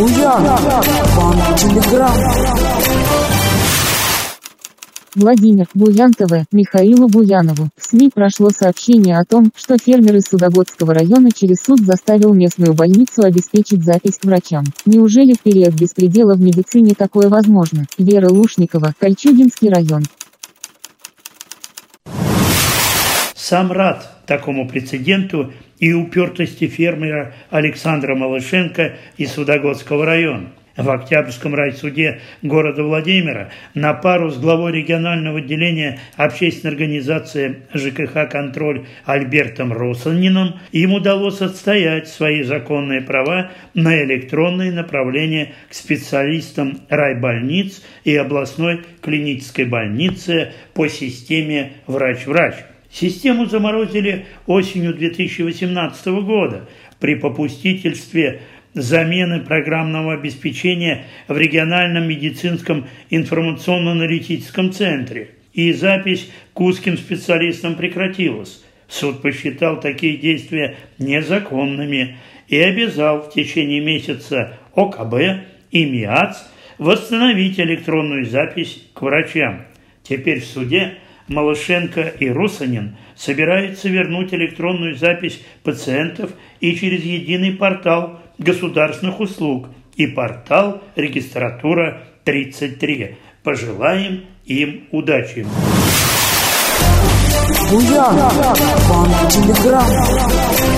Буян, Банк Телеграм. Владимир Буян ТВ Михаилу Буянову. В СМИ прошло сообщение о том, что фермер из Судогодского района через суд заставил местную больницу обеспечить запись к врачам. Неужели в период беспредела в медицине такое возможно? Вера Лушникова, Кольчугинский район. Сам рад такому прецеденту и упертости фермера Александра Малышенко из Судогодского района. В Октябрьском райсуде города Владимира на пару с главой регионального отделения общественной организации ЖКХ «Контроль» Альбертом Росанином им удалось отстоять свои законные права на электронные направления к специалистам райбольниц и областной клинической больницы по системе «Врач-врач». Систему заморозили осенью 2018 года при попустительстве замены программного обеспечения в региональном медицинском информационно-аналитическом центре. И запись к узким специалистам прекратилась. Суд посчитал такие действия незаконными и обязал в течение месяца ОКБ и МИАЦ восстановить электронную запись к врачам. Теперь в суде Малышенко и Русанин собираются вернуть электронную запись пациентов и через единый портал государственных услуг и портал регистратура 33. Пожелаем им удачи. Буян, Банк Телеграм.